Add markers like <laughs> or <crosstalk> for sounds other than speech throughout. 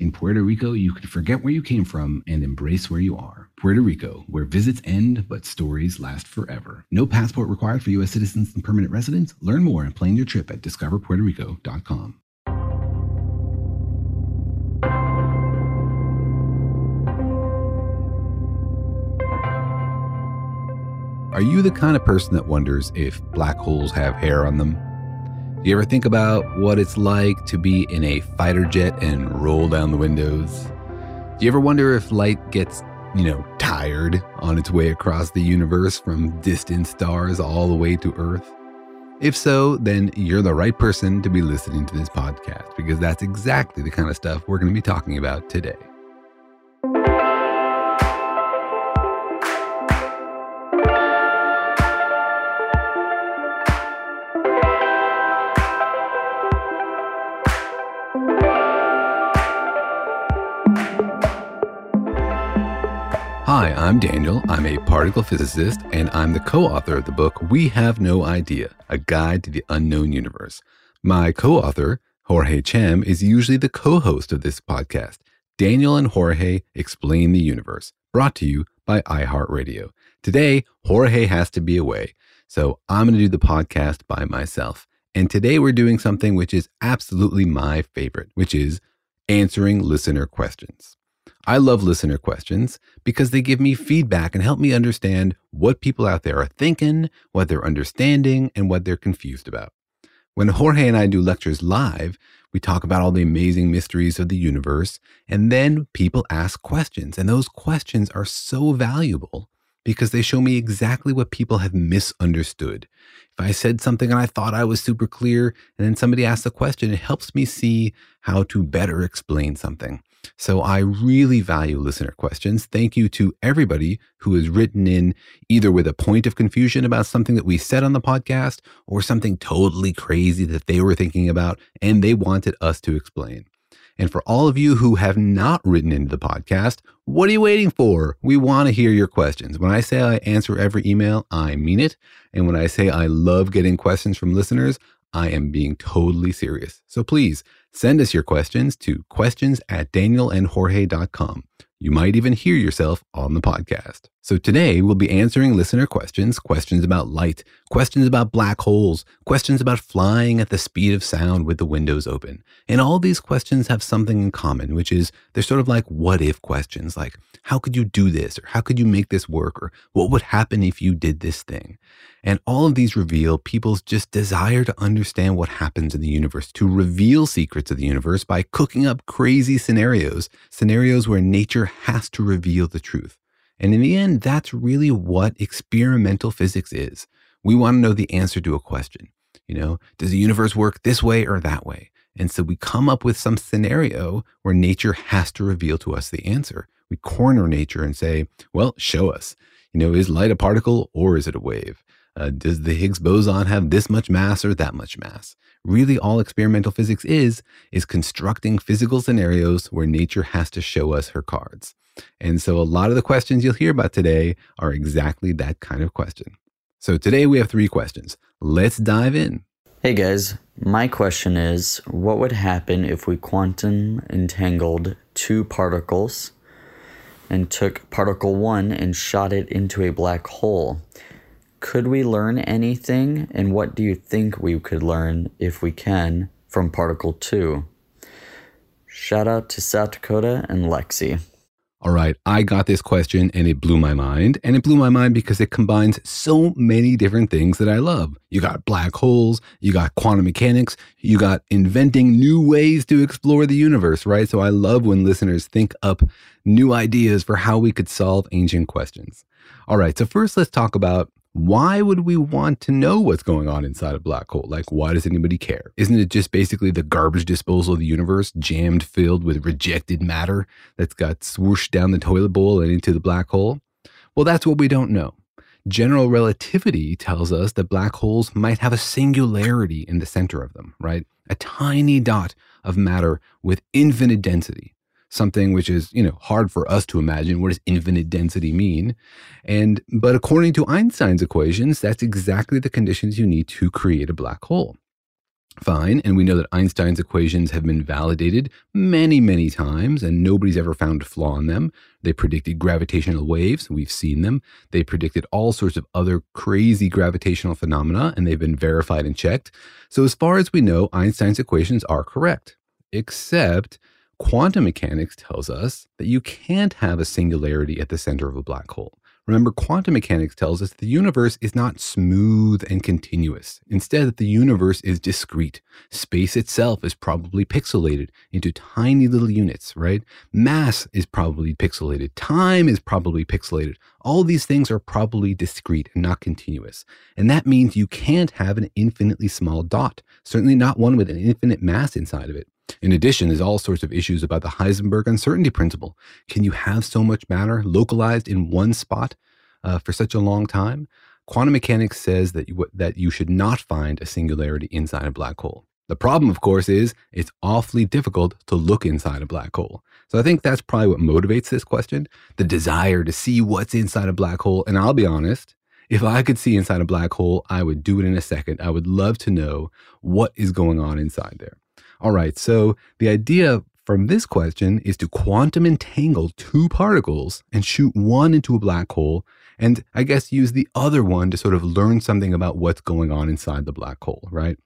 In Puerto Rico, you can forget where you came from and embrace where you are. Puerto Rico, where visits end but stories last forever. No passport required for U.S. citizens and permanent residents. Learn more and plan your trip at discoverpuertorico.com. Are you the kind of person that wonders if black holes have hair on them? Do you ever think about what it's like to be in a fighter jet and roll down the windows? Do you ever wonder if light gets, you know, tired on its way across the universe from distant stars all the way to Earth? If so, then you're the right person to be listening to this podcast because that's exactly the kind of stuff we're going to be talking about today. Hi, I'm Daniel. I'm a particle physicist, and I'm the co author of the book We Have No Idea A Guide to the Unknown Universe. My co author, Jorge Cham, is usually the co host of this podcast. Daniel and Jorge explain the universe, brought to you by iHeartRadio. Today, Jorge has to be away, so I'm going to do the podcast by myself. And today we're doing something which is absolutely my favorite, which is answering listener questions. I love listener questions because they give me feedback and help me understand what people out there are thinking, what they're understanding, and what they're confused about. When Jorge and I do lectures live, we talk about all the amazing mysteries of the universe, and then people ask questions. And those questions are so valuable because they show me exactly what people have misunderstood. If I said something and I thought I was super clear, and then somebody asks a question, it helps me see how to better explain something. So I really value listener questions. Thank you to everybody who has written in either with a point of confusion about something that we said on the podcast or something totally crazy that they were thinking about and they wanted us to explain. And for all of you who have not written into the podcast, what are you waiting for? We want to hear your questions. When I say I answer every email, I mean it. And when I say I love getting questions from listeners, I am being totally serious. So please send us your questions to questions at danielandjorge.com. You might even hear yourself on the podcast. So today we'll be answering listener questions, questions about light, questions about black holes, questions about flying at the speed of sound with the windows open. And all these questions have something in common, which is they're sort of like what if questions, like how could you do this? Or how could you make this work? Or what would happen if you did this thing? And all of these reveal people's just desire to understand what happens in the universe, to reveal secrets of the universe by cooking up crazy scenarios, scenarios where nature has to reveal the truth. And in the end, that's really what experimental physics is. We want to know the answer to a question. You know, does the universe work this way or that way? And so we come up with some scenario where nature has to reveal to us the answer. We corner nature and say, well, show us. You know, is light a particle or is it a wave? Uh, does the Higgs boson have this much mass or that much mass? Really, all experimental physics is, is constructing physical scenarios where nature has to show us her cards. And so a lot of the questions you'll hear about today are exactly that kind of question. So today we have three questions. Let's dive in. Hey guys, my question is what would happen if we quantum entangled two particles and took particle 1 and shot it into a black hole? Could we learn anything and what do you think we could learn if we can from particle 2? Shout out to South Dakota and Lexi. All right, I got this question and it blew my mind. And it blew my mind because it combines so many different things that I love. You got black holes, you got quantum mechanics, you got inventing new ways to explore the universe, right? So I love when listeners think up new ideas for how we could solve ancient questions. All right, so first let's talk about why would we want to know what's going on inside a black hole? Like, why does anybody care? Isn't it just basically the garbage disposal of the universe, jammed filled with rejected matter that's got swooshed down the toilet bowl and into the black hole? Well, that's what we don't know. General relativity tells us that black holes might have a singularity in the center of them, right? A tiny dot of matter with infinite density something which is, you know, hard for us to imagine. What does infinite density mean? And, but according to Einstein's equations, that's exactly the conditions you need to create a black hole. Fine. And we know that Einstein's equations have been validated many, many times, and nobody's ever found a flaw in them. They predicted gravitational waves. We've seen them. They predicted all sorts of other crazy gravitational phenomena, and they've been verified and checked. So, as far as we know, Einstein's equations are correct, except Quantum mechanics tells us that you can't have a singularity at the center of a black hole. Remember, quantum mechanics tells us the universe is not smooth and continuous. Instead, that the universe is discrete. Space itself is probably pixelated into tiny little units, right? Mass is probably pixelated. Time is probably pixelated. All these things are probably discrete and not continuous. And that means you can't have an infinitely small dot, certainly not one with an infinite mass inside of it. In addition, there's all sorts of issues about the Heisenberg uncertainty principle. Can you have so much matter localized in one spot uh, for such a long time? Quantum mechanics says that you, that you should not find a singularity inside a black hole. The problem, of course, is it's awfully difficult to look inside a black hole. So I think that's probably what motivates this question the desire to see what's inside a black hole. And I'll be honest, if I could see inside a black hole, I would do it in a second. I would love to know what is going on inside there. All right, so the idea from this question is to quantum entangle two particles and shoot one into a black hole, and I guess use the other one to sort of learn something about what's going on inside the black hole, right?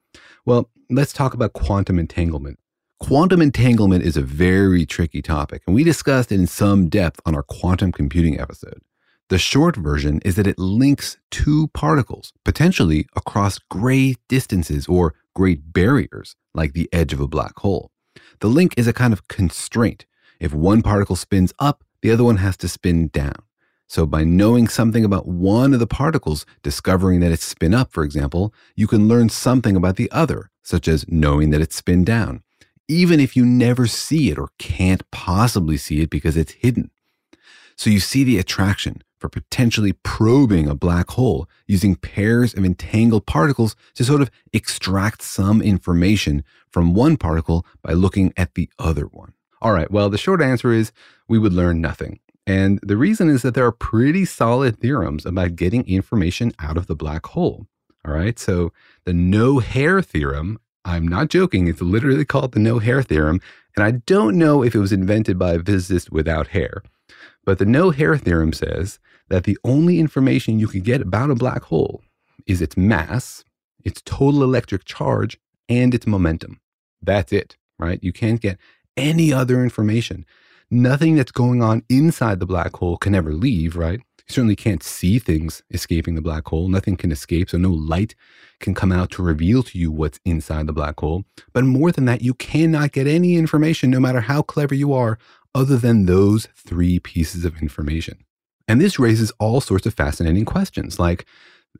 Well, let's talk about quantum entanglement. Quantum entanglement is a very tricky topic, and we discussed it in some depth on our quantum computing episode. The short version is that it links two particles, potentially across great distances or great barriers, like the edge of a black hole. The link is a kind of constraint. If one particle spins up, the other one has to spin down. So, by knowing something about one of the particles, discovering that it's spin up, for example, you can learn something about the other, such as knowing that it's spin down, even if you never see it or can't possibly see it because it's hidden. So, you see the attraction, for potentially probing a black hole using pairs of entangled particles to sort of extract some information from one particle by looking at the other one. All right, well, the short answer is we would learn nothing. And the reason is that there are pretty solid theorems about getting information out of the black hole. All right, so the no hair theorem, I'm not joking, it's literally called the no hair theorem. And I don't know if it was invented by a physicist without hair. But the no hair theorem says that the only information you can get about a black hole is its mass, its total electric charge, and its momentum. That's it, right? You can't get any other information. Nothing that's going on inside the black hole can ever leave, right? You certainly can't see things escaping the black hole. Nothing can escape, so no light can come out to reveal to you what's inside the black hole. But more than that, you cannot get any information, no matter how clever you are, other than those three pieces of information. And this raises all sorts of fascinating questions, like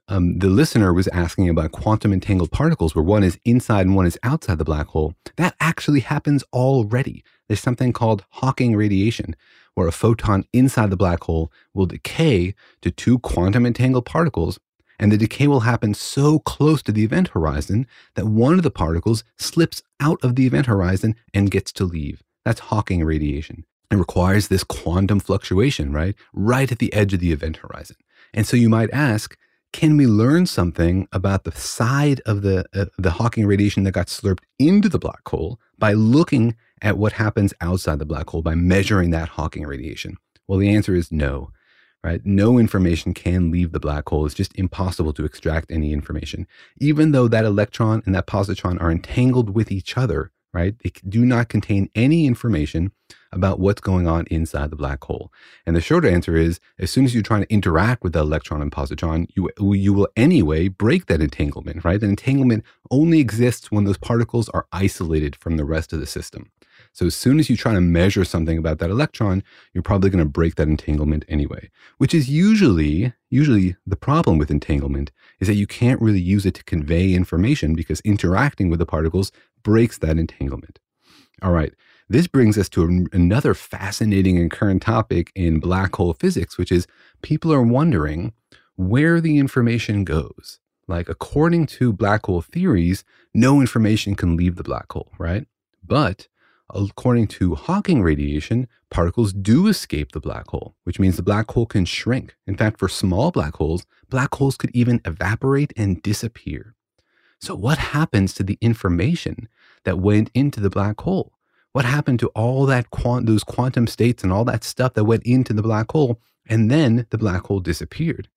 um, the listener was asking about quantum entangled particles, where one is inside and one is outside the black hole. That actually happens already. There's something called Hawking radiation, where a photon inside the black hole will decay to two quantum entangled particles, And the decay will happen so close to the event horizon that one of the particles slips out of the event horizon and gets to leave. That's Hawking radiation. It requires this quantum fluctuation, right? Right at the edge of the event horizon. And so you might ask, can we learn something about the side of the uh, the Hawking radiation that got slurped into the black hole by looking at what happens outside the black hole by measuring that Hawking radiation? Well, the answer is no. Right? No information can leave the black hole. It's just impossible to extract any information. Even though that electron and that positron are entangled with each other, right? They do not contain any information about what's going on inside the black hole. And the short answer is as soon as you're trying to interact with the electron and positron, you, you will anyway break that entanglement, right? The entanglement only exists when those particles are isolated from the rest of the system. So as soon as you try to measure something about that electron, you're probably going to break that entanglement anyway, which is usually usually the problem with entanglement is that you can't really use it to convey information because interacting with the particles breaks that entanglement. All right. This brings us to another fascinating and current topic in black hole physics, which is people are wondering where the information goes. Like, according to black hole theories, no information can leave the black hole, right? But according to Hawking radiation, particles do escape the black hole, which means the black hole can shrink. In fact, for small black holes, black holes could even evaporate and disappear. So, what happens to the information that went into the black hole? What happened to all that quant- those quantum states and all that stuff that went into the black hole and then the black hole disappeared?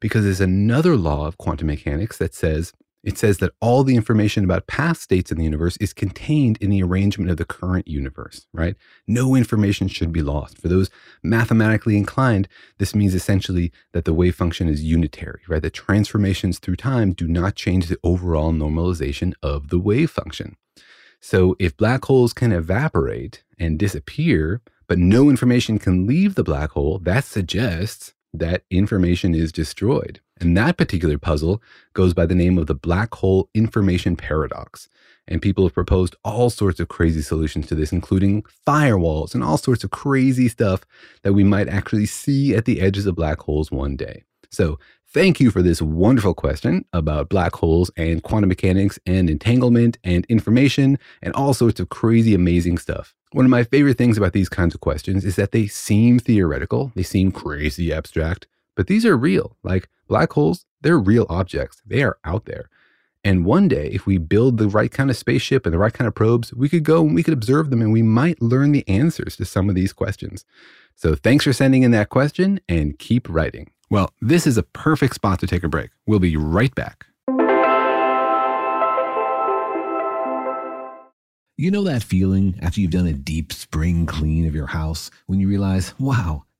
Because there's another law of quantum mechanics that says it says that all the information about past states in the universe is contained in the arrangement of the current universe, right? No information should be lost. For those mathematically inclined, this means essentially that the wave function is unitary, right? The transformations through time do not change the overall normalization of the wave function. So if black holes can evaporate and disappear, but no information can leave the black hole, that suggests that information is destroyed. And that particular puzzle goes by the name of the black hole information paradox. And people have proposed all sorts of crazy solutions to this, including firewalls and all sorts of crazy stuff that we might actually see at the edges of black holes one day. So Thank you for this wonderful question about black holes and quantum mechanics and entanglement and information and all sorts of crazy, amazing stuff. One of my favorite things about these kinds of questions is that they seem theoretical, they seem crazy abstract, but these are real. Like black holes, they're real objects, they are out there. And one day, if we build the right kind of spaceship and the right kind of probes, we could go and we could observe them and we might learn the answers to some of these questions. So thanks for sending in that question and keep writing. Well, this is a perfect spot to take a break. We'll be right back. You know that feeling after you've done a deep spring clean of your house when you realize, wow,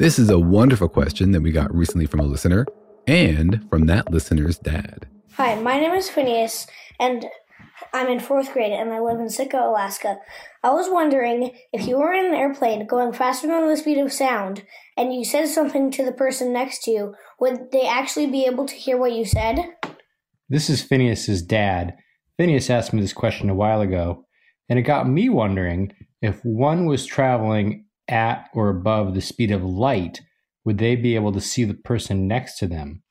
This is a wonderful question that we got recently from a listener and from that listener's dad. Hi, my name is Phineas, and I'm in fourth grade, and I live in Sitka, Alaska. I was wondering if you were in an airplane going faster than the speed of sound, and you said something to the person next to you, would they actually be able to hear what you said? This is Phineas's dad. Phineas asked me this question a while ago, and it got me wondering if one was traveling at or above the speed of light, would they be able to see the person next to them?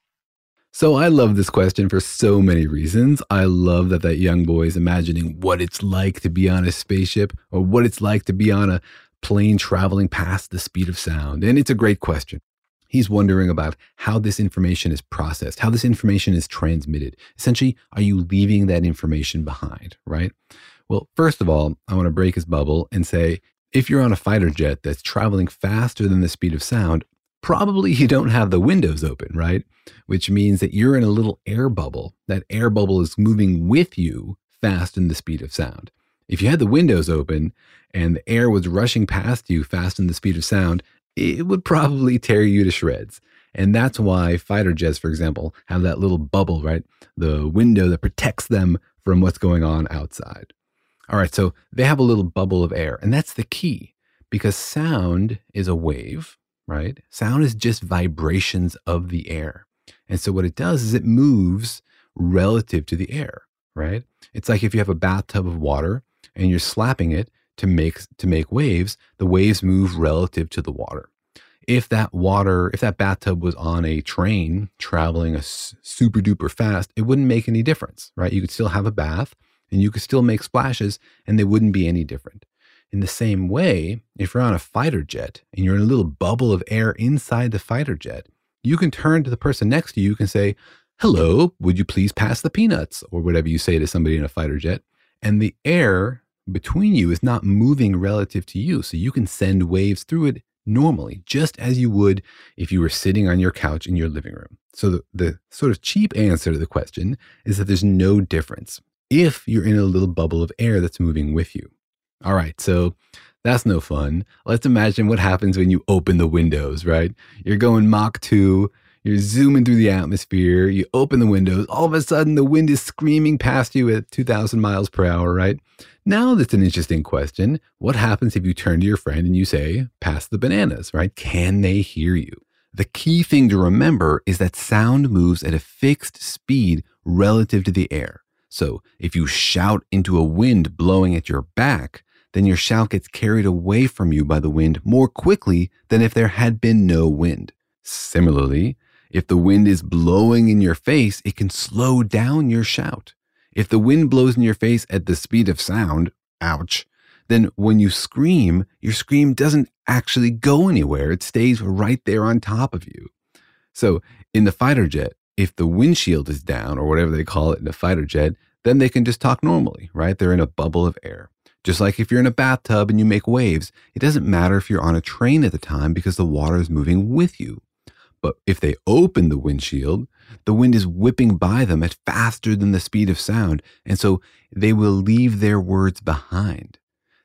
So I love this question for so many reasons. I love that that young boy is imagining what it's like to be on a spaceship or what it's like to be on a plane traveling past the speed of sound. And it's a great question. He's wondering about how this information is processed, how this information is transmitted. Essentially, are you leaving that information behind, right? Well, first of all, I want to break his bubble and say if you're on a fighter jet that's traveling faster than the speed of sound, probably you don't have the windows open, right? Which means that you're in a little air bubble. That air bubble is moving with you fast in the speed of sound. If you had the windows open and the air was rushing past you fast in the speed of sound, it would probably tear you to shreds. And that's why fighter jets, for example, have that little bubble, right? The window that protects them from what's going on outside. All right, so they have a little bubble of air, and that's the key because sound is a wave, right? Sound is just vibrations of the air. And so what it does is it moves relative to the air, right? It's like if you have a bathtub of water and you're slapping it to make to make waves, the waves move relative to the water. If that water, if that bathtub was on a train traveling a super duper fast, it wouldn't make any difference, right? You could still have a bath, and you could still make splashes and they wouldn't be any different. In the same way, if you're on a fighter jet and you're in a little bubble of air inside the fighter jet, you can turn to the person next to you and say, Hello, would you please pass the peanuts? Or whatever you say to somebody in a fighter jet. And the air between you is not moving relative to you. So you can send waves through it normally, just as you would if you were sitting on your couch in your living room. So the, the sort of cheap answer to the question is that there's no difference if you're in a little bubble of air that's moving with you. All right, so that's no fun. Let's imagine what happens when you open the windows, right? You're going Mach 2, you're zooming through the atmosphere, you open the windows, all of a sudden the wind is screaming past you at 2,000 miles per hour, right? Now that's an interesting question. What happens if you turn to your friend and you say, pass the bananas, right? Can they hear you? The key thing to remember is that sound moves at a fixed speed relative to the air. So if you shout into a wind blowing at your back, then your shout gets carried away from you by the wind more quickly than if there had been no wind. Similarly, if the wind is blowing in your face, it can slow down your shout. If the wind blows in your face at the speed of sound, ouch, then when you scream, your scream doesn't actually go anywhere. It stays right there on top of you. So in the fighter jet, if the windshield is down or whatever they call it in a fighter jet, then they can just talk normally, right? They're in a bubble of air. Just like if you're in a bathtub and you make waves, it doesn't matter if you're on a train at the time because the water is moving with you. But if they open the windshield, the wind is whipping by them at faster than the speed of sound, and so they will leave their words behind.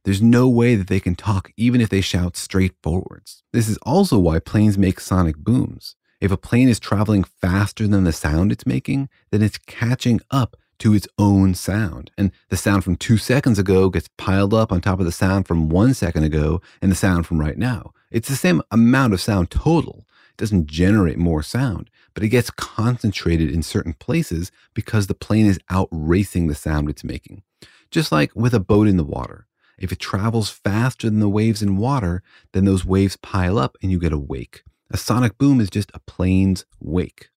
There's no way that they can talk even if they shout straight forwards. This is also why planes make sonic booms. If a plane is traveling faster than the sound it's making, then it's catching up to its own sound. And the sound from two seconds ago gets piled up on top of the sound from one second ago and the sound from right now. It's the same amount of sound total. It doesn't generate more sound, but it gets concentrated in certain places because the plane is outracing the sound it's making. Just like with a boat in the water. If it travels faster than the waves in water, then those waves pile up and you get a wake. A sonic boom is just a plane's wake.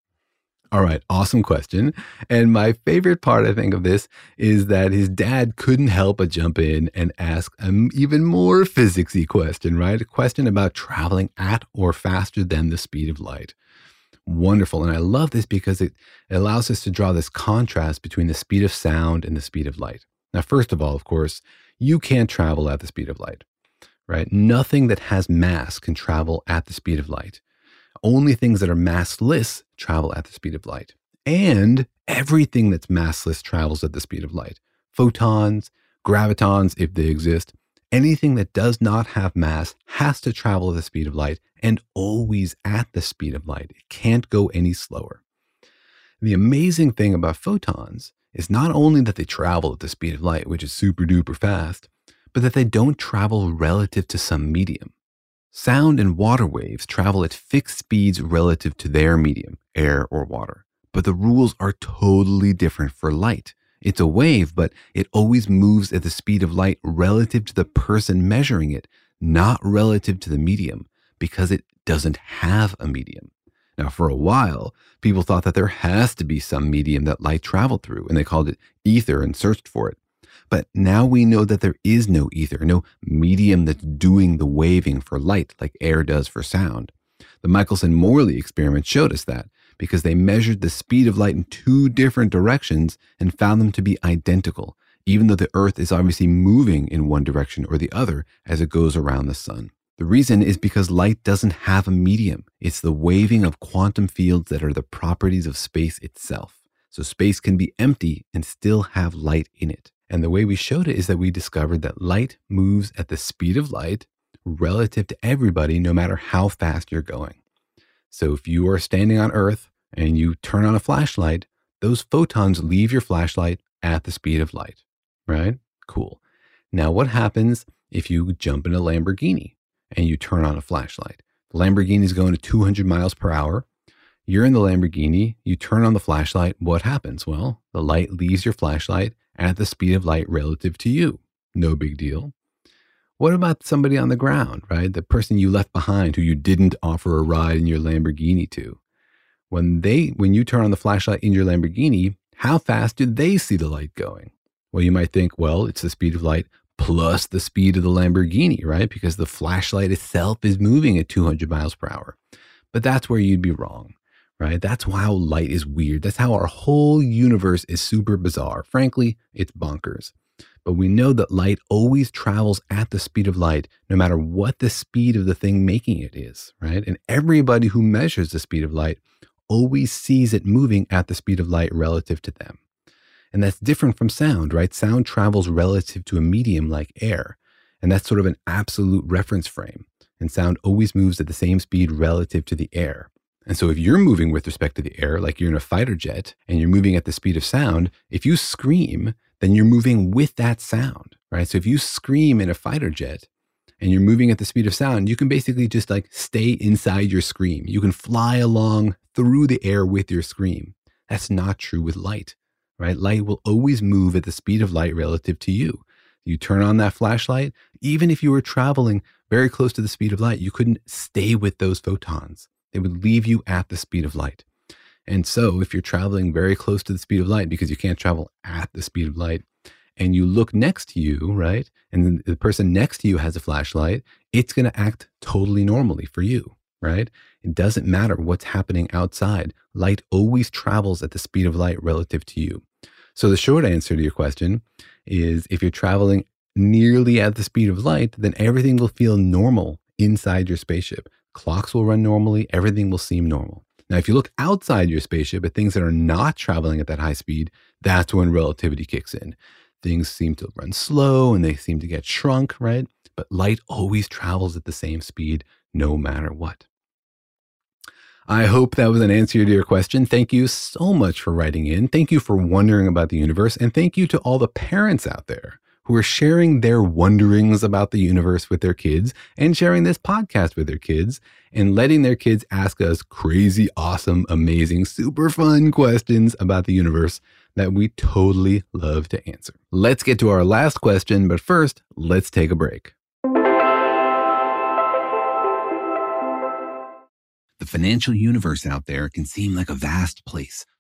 All right, awesome question. And my favorite part, I think, of this is that his dad couldn't help but jump in and ask an even more physicsy question, right? A question about traveling at or faster than the speed of light. Wonderful. And I love this because it allows us to draw this contrast between the speed of sound and the speed of light. Now, first of all, of course, you can't travel at the speed of light, right? Nothing that has mass can travel at the speed of light. Only things that are massless travel at the speed of light. And everything that's massless travels at the speed of light. Photons, gravitons, if they exist, anything that does not have mass has to travel at the speed of light and always at the speed of light. It can't go any slower. The amazing thing about photons is not only that they travel at the speed of light, which is super duper fast, but that they don't travel relative to some medium. Sound and water waves travel at fixed speeds relative to their medium, air or water. But the rules are totally different for light. It's a wave, but it always moves at the speed of light relative to the person measuring it, not relative to the medium, because it doesn't have a medium. Now, for a while, people thought that there has to be some medium that light traveled through, and they called it ether and searched for it. But now we know that there is no ether, no medium that's doing the waving for light like air does for sound. The Michelson Morley experiment showed us that because they measured the speed of light in two different directions and found them to be identical, even though the Earth is obviously moving in one direction or the other as it goes around the sun. The reason is because light doesn't have a medium. It's the waving of quantum fields that are the properties of space itself. So space can be empty and still have light in it. And the way we showed it is that we discovered that light moves at the speed of light relative to everybody, no matter how fast you're going. So if you are standing on Earth and you turn on a flashlight, those photons leave your flashlight at the speed of light, right? Cool. Now, what happens if you jump in a Lamborghini and you turn on a flashlight? The Lamborghini is going to 200 miles per hour. You're in the Lamborghini, you turn on the flashlight. What happens? Well, the light leaves your flashlight at the speed of light relative to you. No big deal. What about somebody on the ground, right? The person you left behind who you didn't offer a ride in your Lamborghini to. When they when you turn on the flashlight in your Lamborghini, how fast do they see the light going? Well, you might think, well, it's the speed of light plus the speed of the Lamborghini, right? Because the flashlight itself is moving at 200 miles per hour. But that's where you'd be wrong right? That's how light is weird. That's how our whole universe is super bizarre. Frankly, it's bonkers. But we know that light always travels at the speed of light, no matter what the speed of the thing making it is, right? And everybody who measures the speed of light always sees it moving at the speed of light relative to them. And that's different from sound, right? Sound travels relative to a medium like air. And that's sort of an absolute reference frame. And sound always moves at the same speed relative to the air. And so if you're moving with respect to the air, like you're in a fighter jet and you're moving at the speed of sound, if you scream, then you're moving with that sound, right? So if you scream in a fighter jet and you're moving at the speed of sound, you can basically just like stay inside your scream. You can fly along through the air with your scream. That's not true with light, right? Light will always move at the speed of light relative to you. You turn on that flashlight, even if you were traveling very close to the speed of light, you couldn't stay with those photons. They would leave you at the speed of light. And so, if you're traveling very close to the speed of light because you can't travel at the speed of light, and you look next to you, right, and the person next to you has a flashlight, it's going to act totally normally for you, right? It doesn't matter what's happening outside. Light always travels at the speed of light relative to you. So, the short answer to your question is if you're traveling nearly at the speed of light, then everything will feel normal inside your spaceship. Clocks will run normally, everything will seem normal. Now, if you look outside your spaceship at things that are not traveling at that high speed, that's when relativity kicks in. Things seem to run slow and they seem to get shrunk, right? But light always travels at the same speed no matter what. I hope that was an answer to your question. Thank you so much for writing in. Thank you for wondering about the universe. And thank you to all the parents out there who are sharing their wonderings about the universe with their kids and sharing this podcast with their kids and letting their kids ask us crazy, awesome, amazing, super fun questions about the universe that we totally love to answer. Let's get to our last question, but first, let's take a break. The financial universe out there can seem like a vast place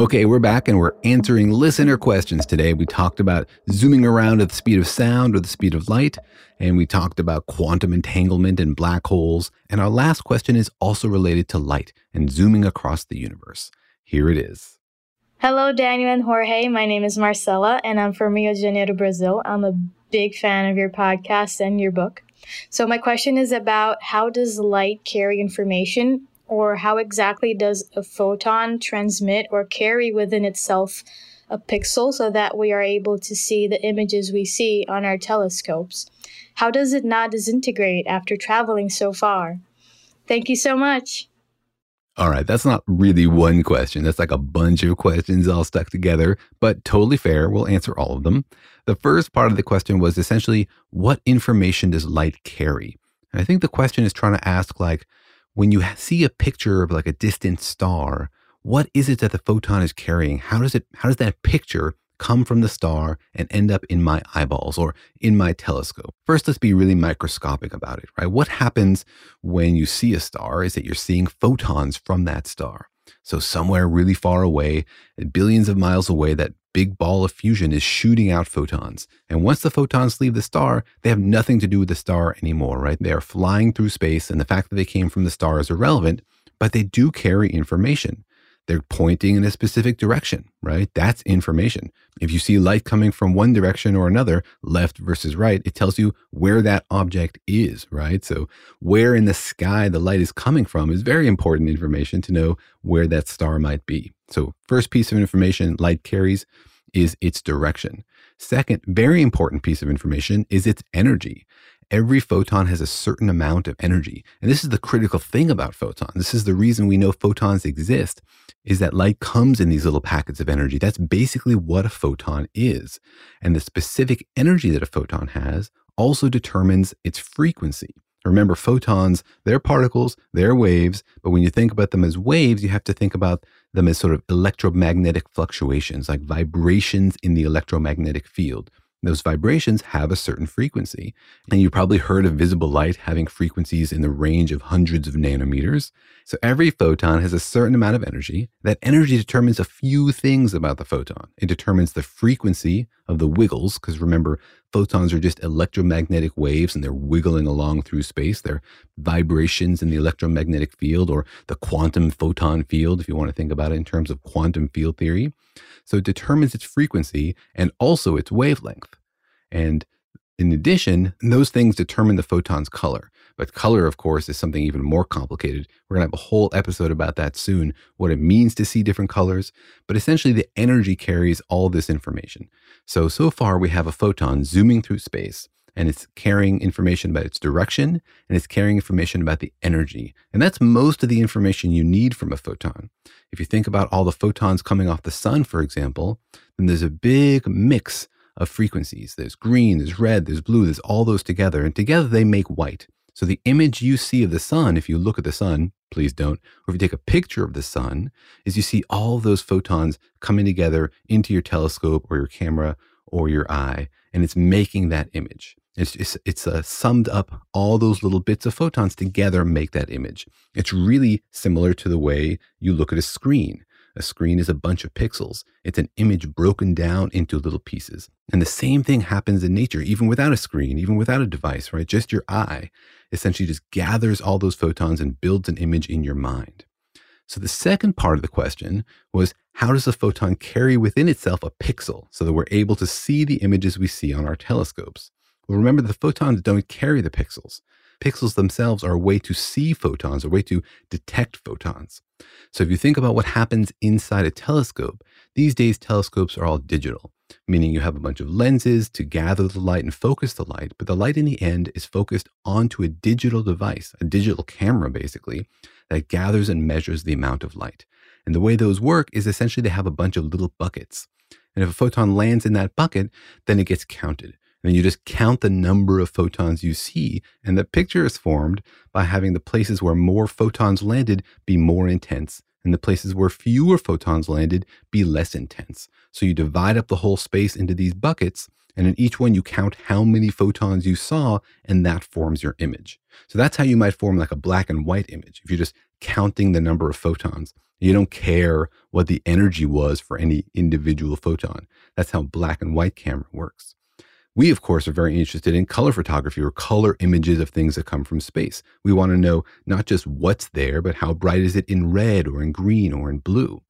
Okay, we're back and we're answering listener questions today. We talked about zooming around at the speed of sound or the speed of light, and we talked about quantum entanglement and black holes. And our last question is also related to light and zooming across the universe. Here it is. Hello, Daniel and Jorge. My name is Marcela, and I'm from Rio de Janeiro, Brazil. I'm a big fan of your podcast and your book. So, my question is about how does light carry information or how exactly does a photon transmit or carry within itself a pixel so that we are able to see the images we see on our telescopes? How does it not disintegrate after traveling so far? Thank you so much. All right, that's not really one question. That's like a bunch of questions all stuck together, but totally fair. We'll answer all of them. The first part of the question was essentially what information does light carry? And I think the question is trying to ask, like, when you see a picture of like a distant star, what is it that the photon is carrying? How does it how does that picture come from the star and end up in my eyeballs or in my telescope. First, let's be really microscopic about it, right? What happens when you see a star is that you're seeing photons from that star. So, somewhere really far away, billions of miles away, that big ball of fusion is shooting out photons. And once the photons leave the star, they have nothing to do with the star anymore, right? They are flying through space, and the fact that they came from the star is irrelevant, but they do carry information. They're pointing in a specific direction, right? That's information. If you see light coming from one direction or another, left versus right, it tells you where that object is, right? So, where in the sky the light is coming from is very important information to know where that star might be. So, first piece of information light carries is its direction. Second, very important piece of information is its energy every photon has a certain amount of energy. And this is the critical thing about photons. This is the reason we know photons exist is that light comes in these little packets of energy. That's basically what a photon is. And the specific energy that a photon has also determines its frequency. Remember, photons, they're particles, they're waves, but when you think about them as waves, you have to think about them as sort of electromagnetic fluctuations, like vibrations in the electromagnetic field. Those vibrations have a certain frequency. And you probably heard of visible light having frequencies in the range of hundreds of nanometers. So every photon has a certain amount of energy. That energy determines a few things about the photon. It determines the frequency of the wiggles, because remember, photons are just electromagnetic waves and they're wiggling along through space. They're vibrations in the electromagnetic field or the quantum photon field, if you want to think about it in terms of quantum field theory. So it determines its frequency and also its wavelength. And in addition, those things determine the photon's color. But color, of course, is something even more complicated. We're going to have a whole episode about that soon, what it means to see different colors. But essentially, the energy carries all this information. So, so far, we have a photon zooming through space and it's carrying information about its direction and it's carrying information about the energy. And that's most of the information you need from a photon. If you think about all the photons coming off the sun, for example, then there's a big mix of frequencies. There's green, there's red, there's blue, there's all those together, and together they make white. So the image you see of the sun, if you look at the sun, please don't, or if you take a picture of the sun, is you see all those photons coming together into your telescope or your camera or your eye, and it's making that image. It's it's, it's uh, summed up all those little bits of photons together make that image. It's really similar to the way you look at a screen. A screen is a bunch of pixels. It's an image broken down into little pieces. And the same thing happens in nature, even without a screen, even without a device, right? Just your eye essentially just gathers all those photons and builds an image in your mind. So the second part of the question was how does a photon carry within itself a pixel so that we're able to see the images we see on our telescopes? Well, remember, the photons don't carry the pixels. Pixels themselves are a way to see photons, a way to detect photons. So if you think about what happens inside a telescope, these days telescopes are all digital, meaning you have a bunch of lenses to gather the light and focus the light, but the light in the end is focused onto a digital device, a digital camera basically, that gathers and measures the amount of light. And the way those work is essentially they have a bunch of little buckets. And if a photon lands in that bucket, then it gets counted. And you just count the number of photons you see. And the picture is formed by having the places where more photons landed be more intense and the places where fewer photons landed be less intense. So you divide up the whole space into these buckets. And in each one, you count how many photons you saw, and that forms your image. So that's how you might form like a black and white image. If you're just counting the number of photons, you don't care what the energy was for any individual photon. That's how black and white camera works. We, of course, are very interested in color photography or color images of things that come from space. We want to know not just what's there, but how bright is it in red or in green or in blue.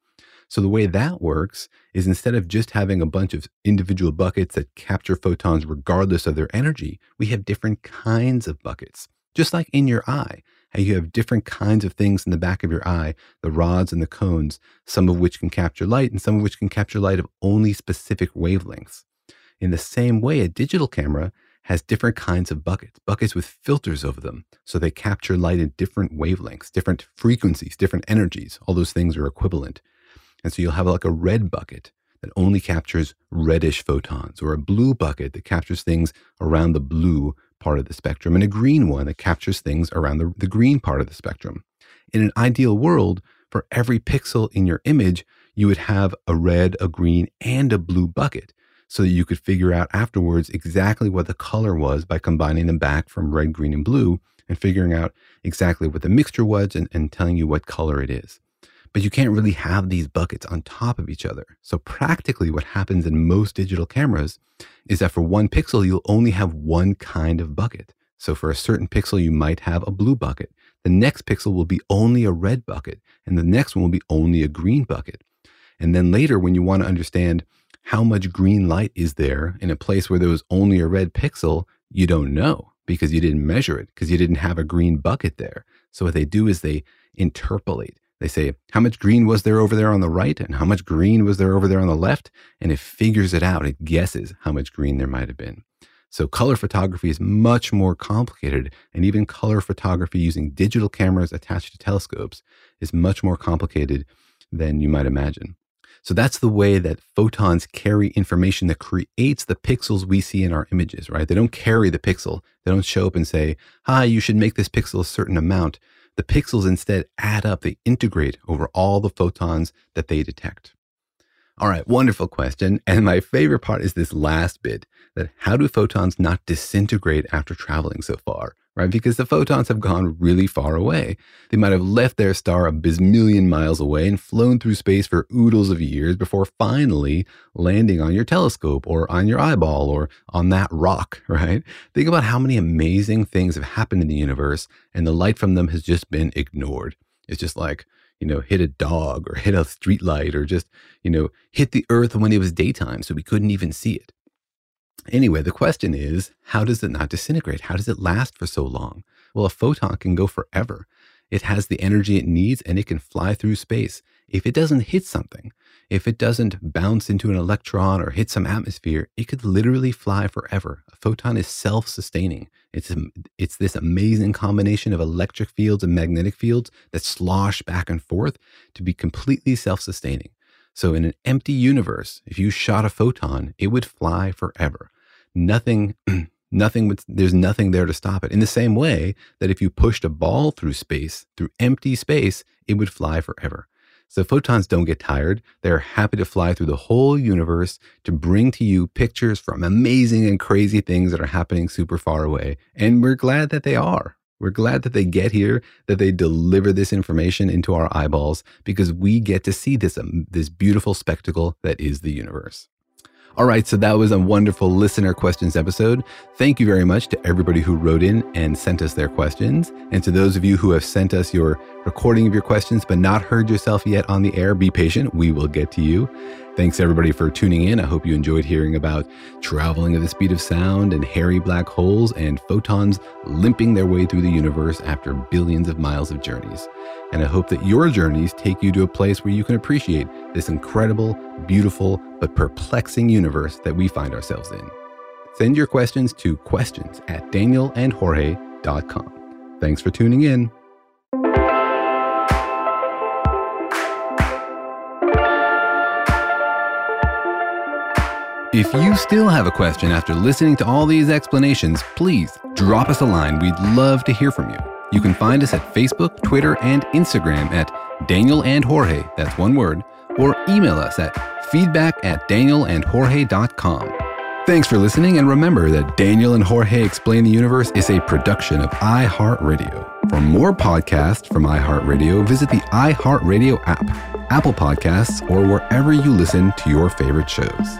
So the way that works is instead of just having a bunch of individual buckets that capture photons regardless of their energy, we have different kinds of buckets. Just like in your eye, how you have different kinds of things in the back of your eye, the rods and the cones, some of which can capture light and some of which can capture light of only specific wavelengths. In the same way, a digital camera has different kinds of buckets, buckets with filters over them. So they capture light in different wavelengths, different frequencies, different energies. All those things are equivalent. And so you'll have like a red bucket that only captures reddish photons, or a blue bucket that captures things around the blue part of the spectrum, and a green one that captures things around the, the green part of the spectrum. In an ideal world, for every pixel in your image, you would have a red, a green, and a blue bucket so that you could figure out afterwards exactly what the color was by combining them back from red, green, and blue and figuring out exactly what the mixture was and, and telling you what color it is. But you can't really have these buckets on top of each other. So, practically, what happens in most digital cameras is that for one pixel, you'll only have one kind of bucket. So, for a certain pixel, you might have a blue bucket. The next pixel will be only a red bucket, and the next one will be only a green bucket. And then later, when you want to understand how much green light is there in a place where there was only a red pixel, you don't know because you didn't measure it because you didn't have a green bucket there. So what they do is they interpolate. They say, how much green was there over there on the right and how much green was there over there on the left? And it figures it out. It guesses how much green there might have been. So color photography is much more complicated. And even color photography using digital cameras attached to telescopes is much more complicated than you might imagine. So that's the way that photons carry information that creates the pixels we see in our images, right? They don't carry the pixel. They don't show up and say, hi, you should make this pixel a certain amount. The pixels instead add up, they integrate over all the photons that they detect. All right, wonderful question. And my favorite part is this last bit that how do photons not disintegrate after traveling so far? Right? Because the photons have gone really far away. They might have left their star a bazillion miles away and flown through space for oodles of years before finally landing on your telescope or on your eyeball or on that rock, <laughs> right? Think about how many amazing things have happened in the universe and the light from them has just been ignored. It's just like, you know, hit a dog or <laughs> hit a street light or just, you know, hit the earth when it was daytime so we couldn't even see it. Anyway, the question is how does it not disintegrate? How does it last for so long? Well, a photon can go forever. It has the energy it needs and it can fly through space. If it doesn't hit something, if it doesn't bounce into an electron or hit some atmosphere, it could literally fly forever. A photon is self sustaining. It's, um, it's this amazing combination of electric fields and magnetic fields that slosh back and forth to be completely self sustaining. So, in an empty universe, if you shot a photon, it would fly forever. Nothing, <clears throat> nothing would, there's nothing there to stop it. In the same way that if you pushed a ball through space, through empty space, it would fly forever. So photons don't get tired. They're happy to fly through the whole universe to bring to you pictures from amazing and crazy things that are happening super far away. And we're glad that they are. We're glad that they get here, that they deliver this information into our eyeballs because we get to see this, um, this beautiful spectacle that is the universe. All right, so that was a wonderful listener questions episode. Thank you very much to everybody who wrote in and sent us their questions. And to those of you who have sent us your recording of your questions but not heard yourself yet on the air, be patient. We will get to you. Thanks everybody for tuning in. I hope you enjoyed hearing about traveling at the speed of sound and hairy black holes and photons limping their way through the universe after billions of miles of journeys. And I hope that your journeys take you to a place where you can appreciate this incredible, beautiful, but perplexing universe that we find ourselves in. Send your questions to questions at danielandjorge.com. Thanks for tuning in. If you still have a question after listening to all these explanations, please drop us a line. We'd love to hear from you. You can find us at Facebook, Twitter, and Instagram at Daniel and Jorge, that's one word, or email us at feedback at danielandjorge.com. Thanks for listening, and remember that Daniel and Jorge Explain the Universe is a production of iHeartRadio. For more podcasts from iHeartRadio, visit the iHeartRadio app, Apple Podcasts, or wherever you listen to your favorite shows.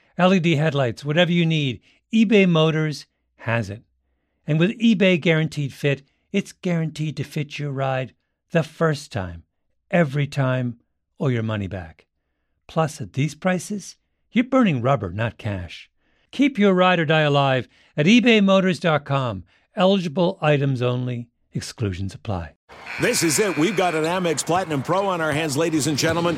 LED headlights, whatever you need, eBay Motors has it. And with eBay Guaranteed Fit, it's guaranteed to fit your ride the first time, every time, or your money back. Plus, at these prices, you're burning rubber, not cash. Keep your ride or die alive at ebaymotors.com. Eligible items only, exclusions apply. This is it. We've got an Amex Platinum Pro on our hands, ladies and gentlemen.